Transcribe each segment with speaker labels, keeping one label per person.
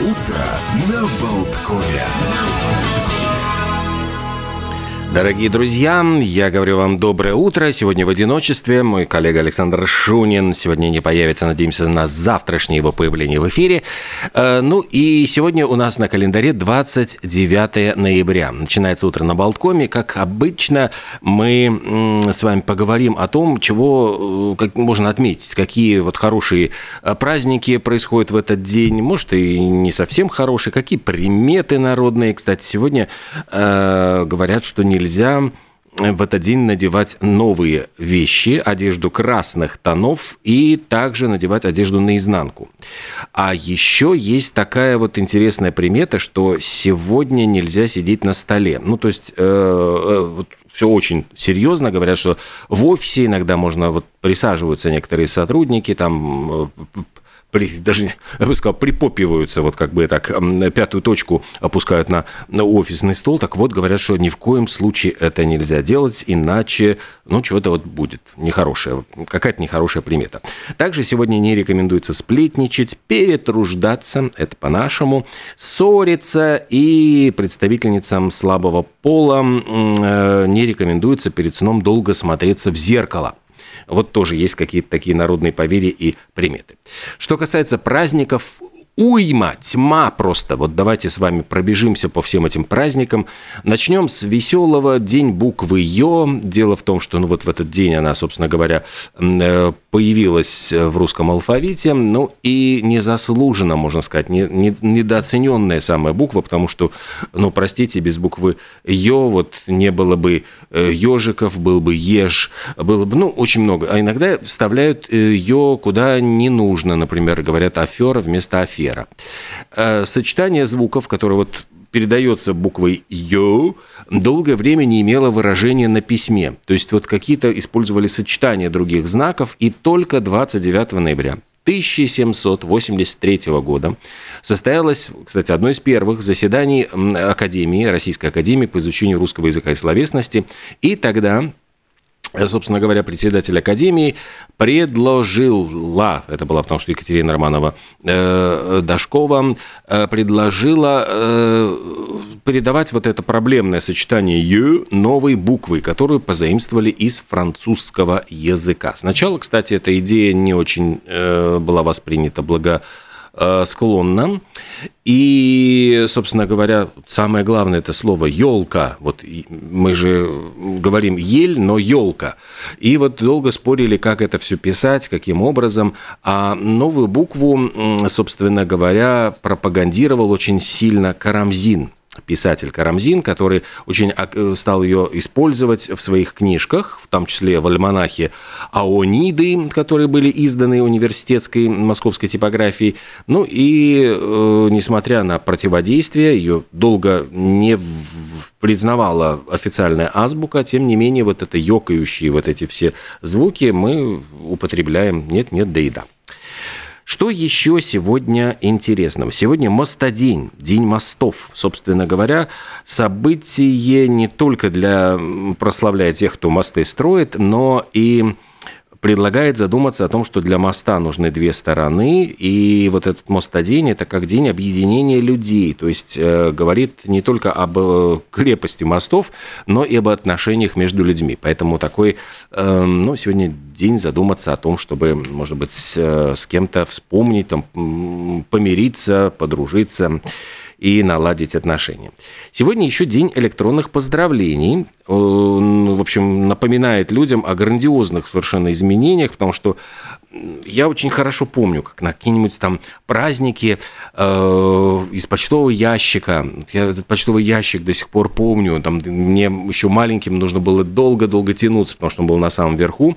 Speaker 1: Утро на Болткове.
Speaker 2: Дорогие друзья, я говорю вам доброе утро. Сегодня в одиночестве. Мой коллега Александр Шунин сегодня не появится, надеемся, на завтрашнее его появление в эфире. Э, ну и сегодня у нас на календаре 29 ноября. Начинается утро на Болткоме. Как обычно, мы с вами поговорим о том, чего э, как можно отметить, какие вот хорошие э, праздники происходят в этот день, может и не совсем хорошие, какие приметы народные. Кстати, сегодня э, говорят, что не нельзя в этот день надевать новые вещи, одежду красных тонов и также надевать одежду наизнанку. А еще есть такая вот интересная примета, что сегодня нельзя сидеть на столе. Ну, то есть, э, э, вот все очень серьезно. Говорят, что в офисе иногда можно вот присаживаются некоторые сотрудники, там э, при, даже, я бы сказал, припопиваются, вот как бы так, пятую точку опускают на, на офисный стол. Так вот, говорят, что ни в коем случае это нельзя делать, иначе, ну, чего-то вот будет нехорошее, какая-то нехорошая примета. Также сегодня не рекомендуется сплетничать, перетруждаться, это по-нашему, ссориться, и представительницам слабого пола э, не рекомендуется перед сном долго смотреться в зеркало. Вот тоже есть какие-то такие народные поверья и приметы. Что касается праздников, уйма, тьма просто. Вот давайте с вами пробежимся по всем этим праздникам. Начнем с веселого День буквы Ё. Дело в том, что ну, вот в этот день она, собственно говоря, э, появилась в русском алфавите. Ну и незаслуженно, можно сказать, не, не, недооцененная самая буква, потому что, ну, простите, без буквы Ё вот не было бы ежиков, э, был бы еж, было бы, ну, очень много. А иногда вставляют э, Ё куда не нужно. Например, говорят афера вместо аферы сфера. Э, сочетание звуков, которое вот передается буквой «ё», долгое время не имело выражения на письме. То есть вот какие-то использовали сочетания других знаков, и только 29 ноября 1783 года состоялось, кстати, одно из первых заседаний Академии, Российской Академии по изучению русского языка и словесности. И тогда собственно говоря, председатель Академии предложила, это была потому что Екатерина Романова э, Дашкова, э, предложила э, передавать вот это проблемное сочетание «ю» новой буквы, которую позаимствовали из французского языка. Сначала, кстати, эта идея не очень э, была воспринята благо Э, склонна. И, собственно говоря, самое главное это слово елка. Вот мы же говорим ель, но елка. И вот долго спорили, как это все писать, каким образом. А новую букву, собственно говоря, пропагандировал очень сильно Карамзин писатель Карамзин, который очень э, стал ее использовать в своих книжках, в том числе в альманахе «Аониды», которые были изданы университетской московской типографией. Ну и, э, несмотря на противодействие, ее долго не признавала официальная азбука, тем не менее вот это ёкающие вот эти все звуки мы употребляем нет-нет, да и да. Что еще сегодня интересного? Сегодня мостодень, День мостов. Собственно говоря, событие не только для прославляя тех, кто мосты строит, но и предлагает задуматься о том, что для моста нужны две стороны, и вот этот мостодень – это как день объединения людей, то есть э, говорит не только об э, крепости мостов, но и об отношениях между людьми. Поэтому такой, э, ну, сегодня день задуматься о том, чтобы, может быть, с, э, с кем-то вспомнить, там, помириться, подружиться и наладить отношения. Сегодня еще день электронных поздравлений. В общем, напоминает людям о грандиозных совершенно изменениях, потому что я очень хорошо помню, как на какие-нибудь там праздники э, из почтового ящика, я этот почтовый ящик до сих пор помню, там мне еще маленьким нужно было долго-долго тянуться, потому что он был на самом верху,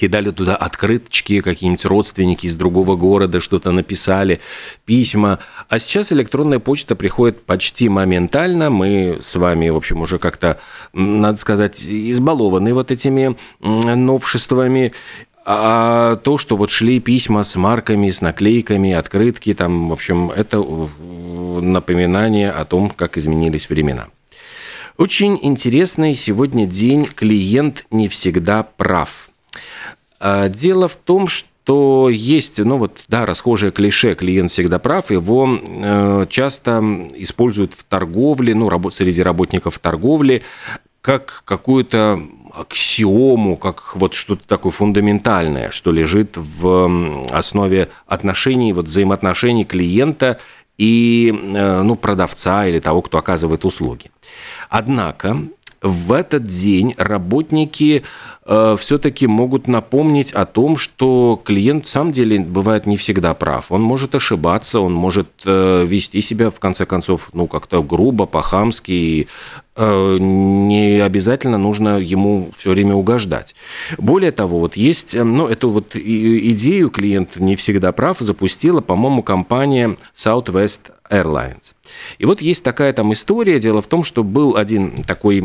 Speaker 2: кидали туда открыточки, какие-нибудь родственники из другого города что-то написали, письма. А сейчас электронная почта приходит почти моментально. Мы с вами, в общем, уже как-то, надо сказать, избалованы вот этими новшествами. А то, что вот шли письма с марками, с наклейками, открытки, там, в общем, это напоминание о том, как изменились времена. Очень интересный сегодня день. Клиент не всегда прав. А, дело в том, что есть, ну вот, да, расхожее клише «клиент всегда прав», его э, часто используют в торговле, ну, работ, среди работников торговли, как какую-то аксиому, как вот что-то такое фундаментальное, что лежит в основе отношений, вот взаимоотношений клиента и э, ну, продавца или того, кто оказывает услуги. Однако в этот день работники э, все-таки могут напомнить о том, что клиент в самом деле бывает не всегда прав. Он может ошибаться, он может э, вести себя, в конце концов, ну, как-то грубо, по-хамски, э, не обязательно нужно ему все время угождать. Более того, вот есть, ну, эту вот идею клиент не всегда прав запустила, по-моему, компания Southwest Airlines. И вот есть такая там история. Дело в том, что был один такой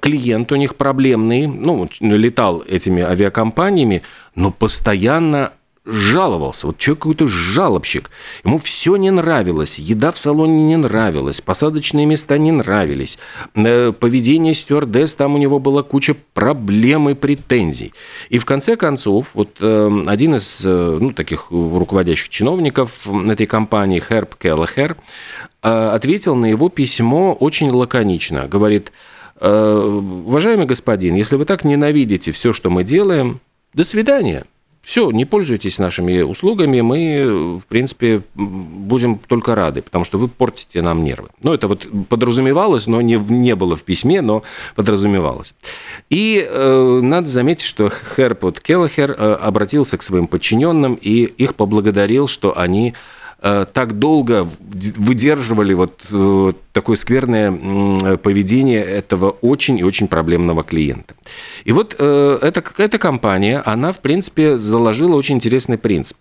Speaker 2: клиент у них проблемный, ну, летал этими авиакомпаниями, но постоянно жаловался. Вот человек какой-то жалобщик. Ему все не нравилось. Еда в салоне не нравилась. Посадочные места не нравились. Э, поведение стюардесс, там у него была куча проблем и претензий. И в конце концов, вот э, один из э, ну, таких руководящих чиновников этой компании, Херб Келлахер, ответил на его письмо очень лаконично. Говорит, уважаемый господин, если вы так ненавидите все, что мы делаем, до свидания. Все, не пользуйтесь нашими услугами, мы, в принципе, будем только рады, потому что вы портите нам нервы. Ну, это вот подразумевалось, но не, не было в письме, но подразумевалось. И э, надо заметить, что Херпот Келлахер э, обратился к своим подчиненным и их поблагодарил, что они Э, так долго выдерживали вот э, такое скверное поведение этого очень и очень проблемного клиента. И вот э, эта, эта компания, она, в принципе, заложила очень интересный принцип.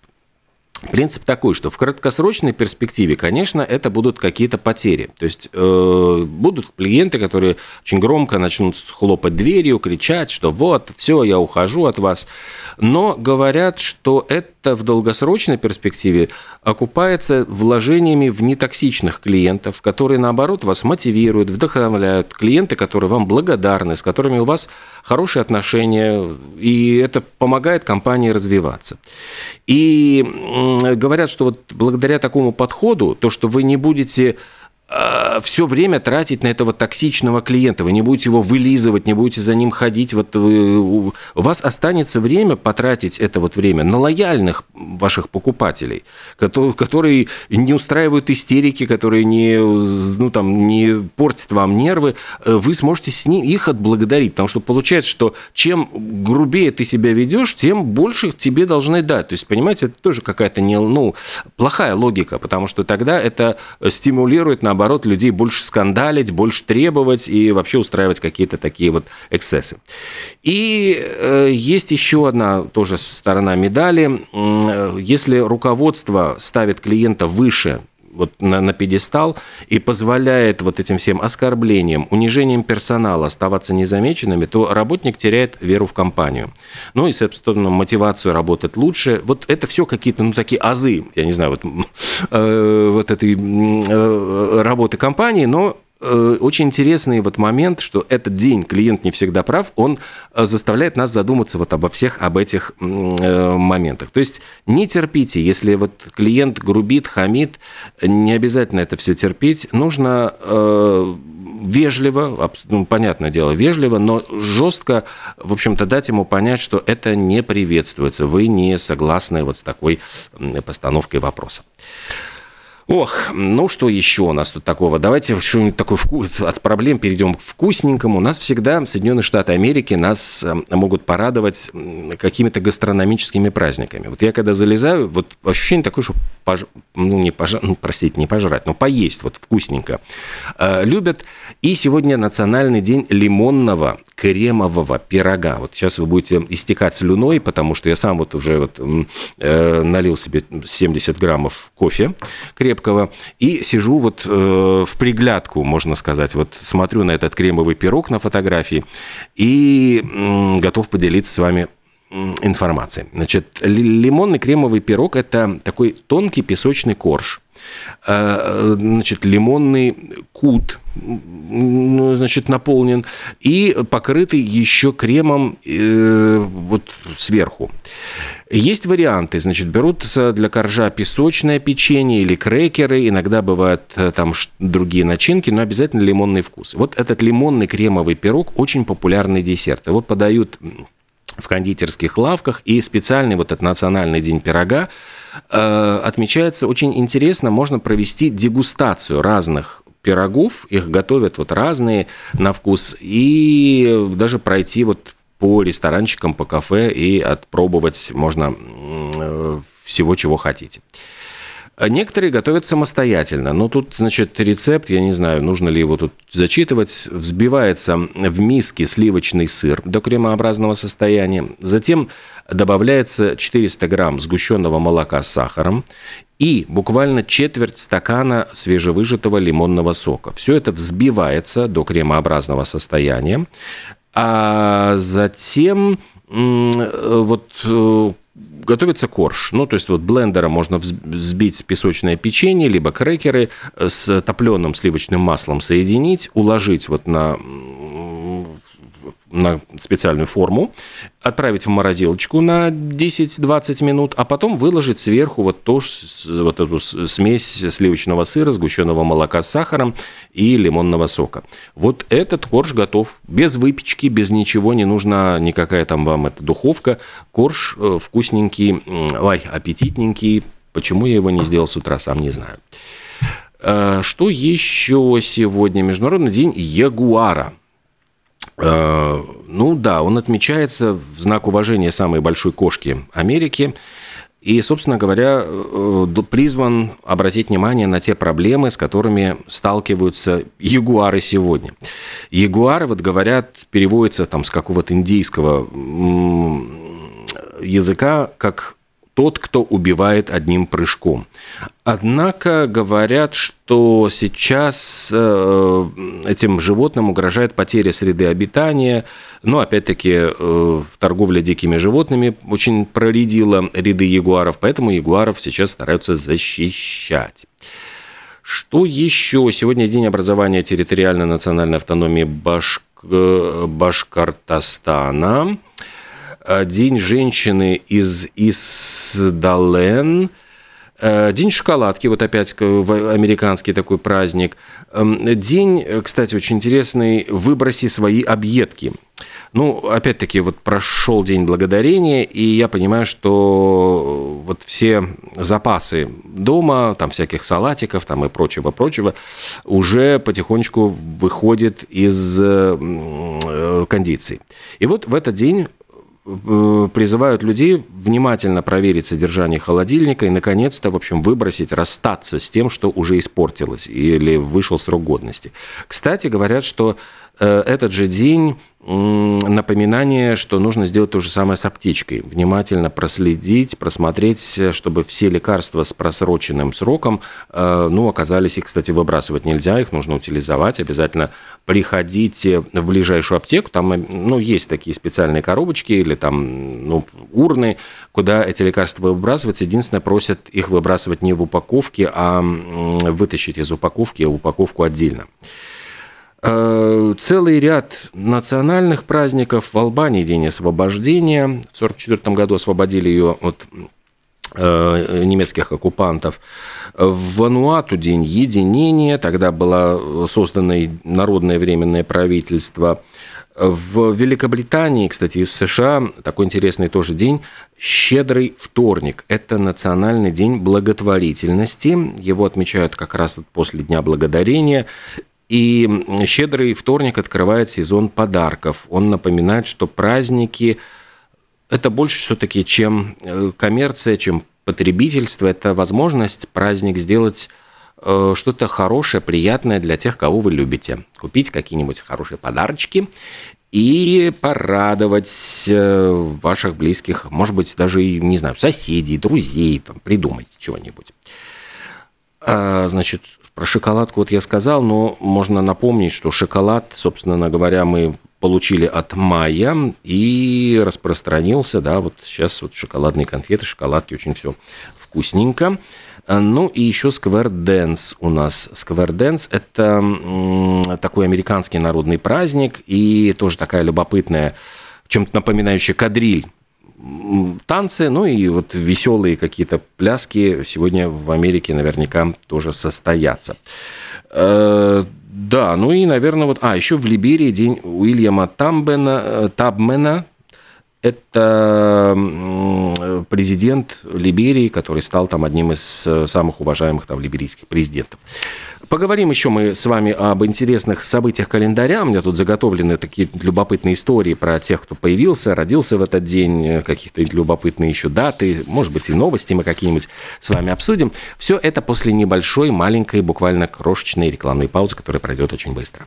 Speaker 2: Принцип такой, что в краткосрочной перспективе, конечно, это будут какие-то потери. То есть э, будут клиенты, которые очень громко начнут хлопать дверью, кричать, что вот, все, я ухожу от вас. Но говорят, что это в долгосрочной перспективе окупается вложениями в нетоксичных клиентов, которые, наоборот, вас мотивируют, вдохновляют. Клиенты, которые вам благодарны, с которыми у вас хорошие отношения, и это помогает компании развиваться. И говорят, что вот благодаря такому подходу, то, что вы не будете все время тратить на этого токсичного клиента. Вы не будете его вылизывать, не будете за ним ходить. Вот вы, у вас останется время потратить это вот время на лояльных ваших покупателей, которые, которые не устраивают истерики, которые не, ну, там, не портят вам нервы. Э, вы сможете с ним, их отблагодарить, потому что получается, что чем грубее ты себя ведешь, тем больше тебе должны дать. То есть, понимаете, это тоже какая-то не, ну, плохая логика, потому что тогда это стимулирует на наоборот, людей больше скандалить, больше требовать и вообще устраивать какие-то такие вот эксцессы. И э, есть еще одна тоже сторона медали. Э, если руководство ставит клиента выше вот на, на пьедестал и позволяет вот этим всем оскорблениям, унижением персонала оставаться незамеченными, то работник теряет веру в компанию. Ну и, собственно, мотивацию работать лучше. Вот это все какие-то, ну, такие азы, я не знаю, вот, э, вот этой э, работы компании, но Э, очень интересный вот момент, что этот день клиент не всегда прав, он э, заставляет нас задуматься вот обо всех об этих э, моментах. То есть не терпите, если вот клиент грубит, хамит, не обязательно это все терпеть, нужно вежливо, ну, понятное дело, вежливо, но жестко, в общем-то, дать ему понять, что это не приветствуется, вы не согласны вот с такой постановкой вопроса. Ох, ну что еще у нас тут такого? Давайте что-нибудь такое вкус, от проблем перейдем к вкусненькому. У нас всегда Соединенные Штаты Америки нас э, могут порадовать какими-то гастрономическими праздниками. Вот я когда залезаю, вот ощущение такое, что пож... ну, не пож... ну, простите, не пожрать, но поесть вот вкусненько. Э, любят. И сегодня национальный день лимонного кремового пирога. Вот сейчас вы будете истекать слюной, потому что я сам вот уже вот, э, налил себе 70 граммов кофе крепкого, и сижу вот э, в приглядку, можно сказать, вот смотрю на этот кремовый пирог на фотографии и э, готов поделиться с вами информацией. Значит, лимонный кремовый пирог – это такой тонкий песочный корж, э, значит, лимонный кут, значит, наполнен и покрытый еще кремом э, вот сверху. Есть варианты, значит, берутся для коржа песочное печенье или крекеры, иногда бывают э, там другие начинки, но обязательно лимонный вкус. Вот этот лимонный кремовый пирог очень популярный десерт. Его подают в кондитерских лавках, и специальный вот этот национальный день пирога э, отмечается очень интересно, можно провести дегустацию разных пирогов, их готовят вот разные на вкус, и даже пройти вот по ресторанчикам, по кафе и отпробовать можно э, всего, чего хотите. Некоторые готовят самостоятельно. Но тут, значит, рецепт, я не знаю, нужно ли его тут зачитывать. Взбивается в миске сливочный сыр до кремообразного состояния. Затем добавляется 400 грамм сгущенного молока с сахаром и буквально четверть стакана свежевыжатого лимонного сока. Все это взбивается до кремообразного состояния. А затем вот э, готовится корж. Ну, то есть вот блендером можно взбить песочное печенье, либо крекеры с топленым сливочным маслом соединить, уложить вот на на специальную форму, отправить в морозилочку на 10-20 минут, а потом выложить сверху вот, то, вот эту смесь сливочного сыра, сгущенного молока с сахаром и лимонного сока. Вот этот корж готов. Без выпечки, без ничего, не нужна никакая там вам эта духовка. Корж э, вкусненький, ой, аппетитненький. Почему я его не сделал с утра, сам не знаю. Э, что еще сегодня? Международный день ягуара – ну да, он отмечается в знак уважения самой большой кошки Америки. И, собственно говоря, э, призван обратить внимание на те проблемы, с которыми сталкиваются ягуары сегодня. Ягуары, вот говорят, переводятся там с какого-то индийского языка как тот, кто убивает одним прыжком. Однако говорят, что сейчас э, этим животным угрожает потеря среды обитания. Но, опять-таки, э, торговля дикими животными очень проредила ряды ягуаров, поэтому ягуаров сейчас стараются защищать. Что еще? Сегодня день образования территориальной национальной автономии Башк... Э, Башкортостана. Э, День женщины из Исдален, э, День шоколадки, вот опять американский такой праздник. Эм, день, э, кстати, очень интересный, выброси свои объедки. Ну, опять-таки, вот прошел День Благодарения, и я понимаю, что вот все запасы дома, там всяких салатиков там и прочего-прочего, уже потихонечку выходит из кондиций. И вот в этот день призывают людей внимательно проверить содержание холодильника и, наконец-то, в общем, выбросить, расстаться с тем, что уже испортилось или вышел срок годности. Кстати, говорят, что э, этот же день напоминание, что нужно сделать то же самое с аптечкой. Внимательно проследить, просмотреть, чтобы все лекарства с просроченным сроком, э, ну, оказались, их, кстати, выбрасывать нельзя, их нужно утилизовать. Обязательно приходите в ближайшую аптеку, там, э, ну, есть такие специальные коробочки или там, ну, урны, куда эти лекарства выбрасываются. Единственное, просят их выбрасывать не в упаковке, а вытащить из упаковки упаковку отдельно. Э, целый ряд национальных праздников. В Албании День освобождения. В 1944 году освободили ее от э, немецких оккупантов. В Вануату день единения, тогда было создано народное временное правительство. В Великобритании, кстати, из США такой интересный тоже день – Щедрый вторник. Это национальный день благотворительности. Его отмечают как раз после Дня Благодарения. И щедрый вторник открывает сезон подарков. Он напоминает, что праздники – это больше все-таки, чем э, коммерция, чем потребительство. Это возможность праздник сделать э, что-то хорошее, приятное для тех, кого вы любите. Купить какие-нибудь хорошие подарочки и порадовать э, ваших близких, может быть, даже, не знаю, соседей, друзей, там, придумайте чего-нибудь. А, значит, про шоколадку вот я сказал, но можно напомнить, что шоколад, собственно говоря, мы получили от Майя и распространился, да, вот сейчас вот шоколадные конфеты, шоколадки, очень все вкусненько. Ну и еще Square Dance у нас. Square Dance – это такой американский народный праздник и тоже такая любопытная, чем-то напоминающая кадриль танцы, ну и вот веселые какие-то пляски сегодня в Америке наверняка тоже состоятся. Э, да, ну и, наверное, вот... А, еще в Либерии день Уильяма Тамбена, э, Табмена, это президент Либерии, который стал там одним из э, самых уважаемых там либерийских президентов. Поговорим еще мы с вами об интересных событиях календаря. У меня тут заготовлены такие любопытные истории про тех, кто появился, родился в этот день, э, какие-то любопытные еще даты, может быть, и новости мы какие-нибудь с вами обсудим. Все это после небольшой, маленькой, буквально крошечной рекламной паузы, которая пройдет очень быстро.